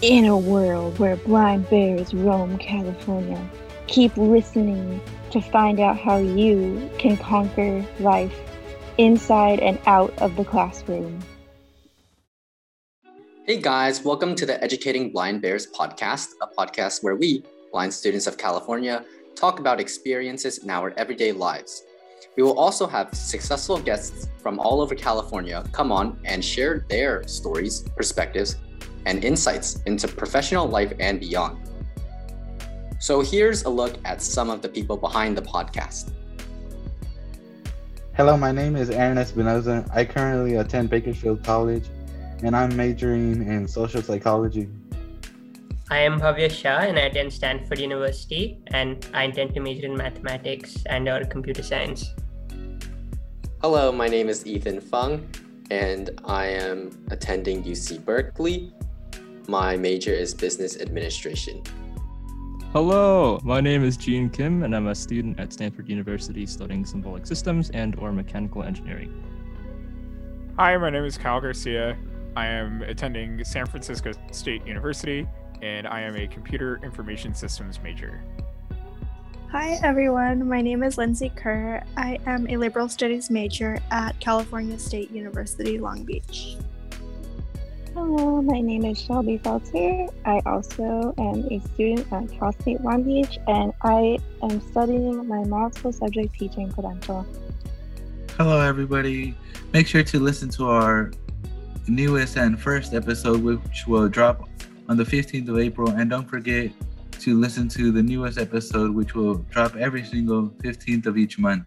In a world where blind bears roam California, keep listening to find out how you can conquer life inside and out of the classroom. Hey guys, welcome to the Educating Blind Bears podcast, a podcast where we, blind students of California, talk about experiences in our everyday lives. We will also have successful guests from all over California come on and share their stories, perspectives, and insights into professional life and beyond. So here's a look at some of the people behind the podcast. Hello, my name is Aaron Espinoza. I currently attend Bakersfield College and I'm majoring in social psychology. I am Bhavya Shah and I attend Stanford University and I intend to major in mathematics and or computer science. Hello, my name is Ethan Fung and I am attending UC Berkeley my major is business administration. Hello, my name is Gene Kim, and I'm a student at Stanford University studying symbolic systems and or mechanical engineering. Hi, my name is Kyle Garcia. I am attending San Francisco State University, and I am a computer information systems major. Hi, everyone. My name is Lindsay Kerr. I am a liberal studies major at California State University, Long Beach. Hello, my name is Shelby Felter. I also am a student at Cal State Long Beach and I am studying my multiple subject teaching credential. Hello, everybody. Make sure to listen to our newest and first episode, which will drop on the 15th of April. And don't forget to listen to the newest episode, which will drop every single 15th of each month.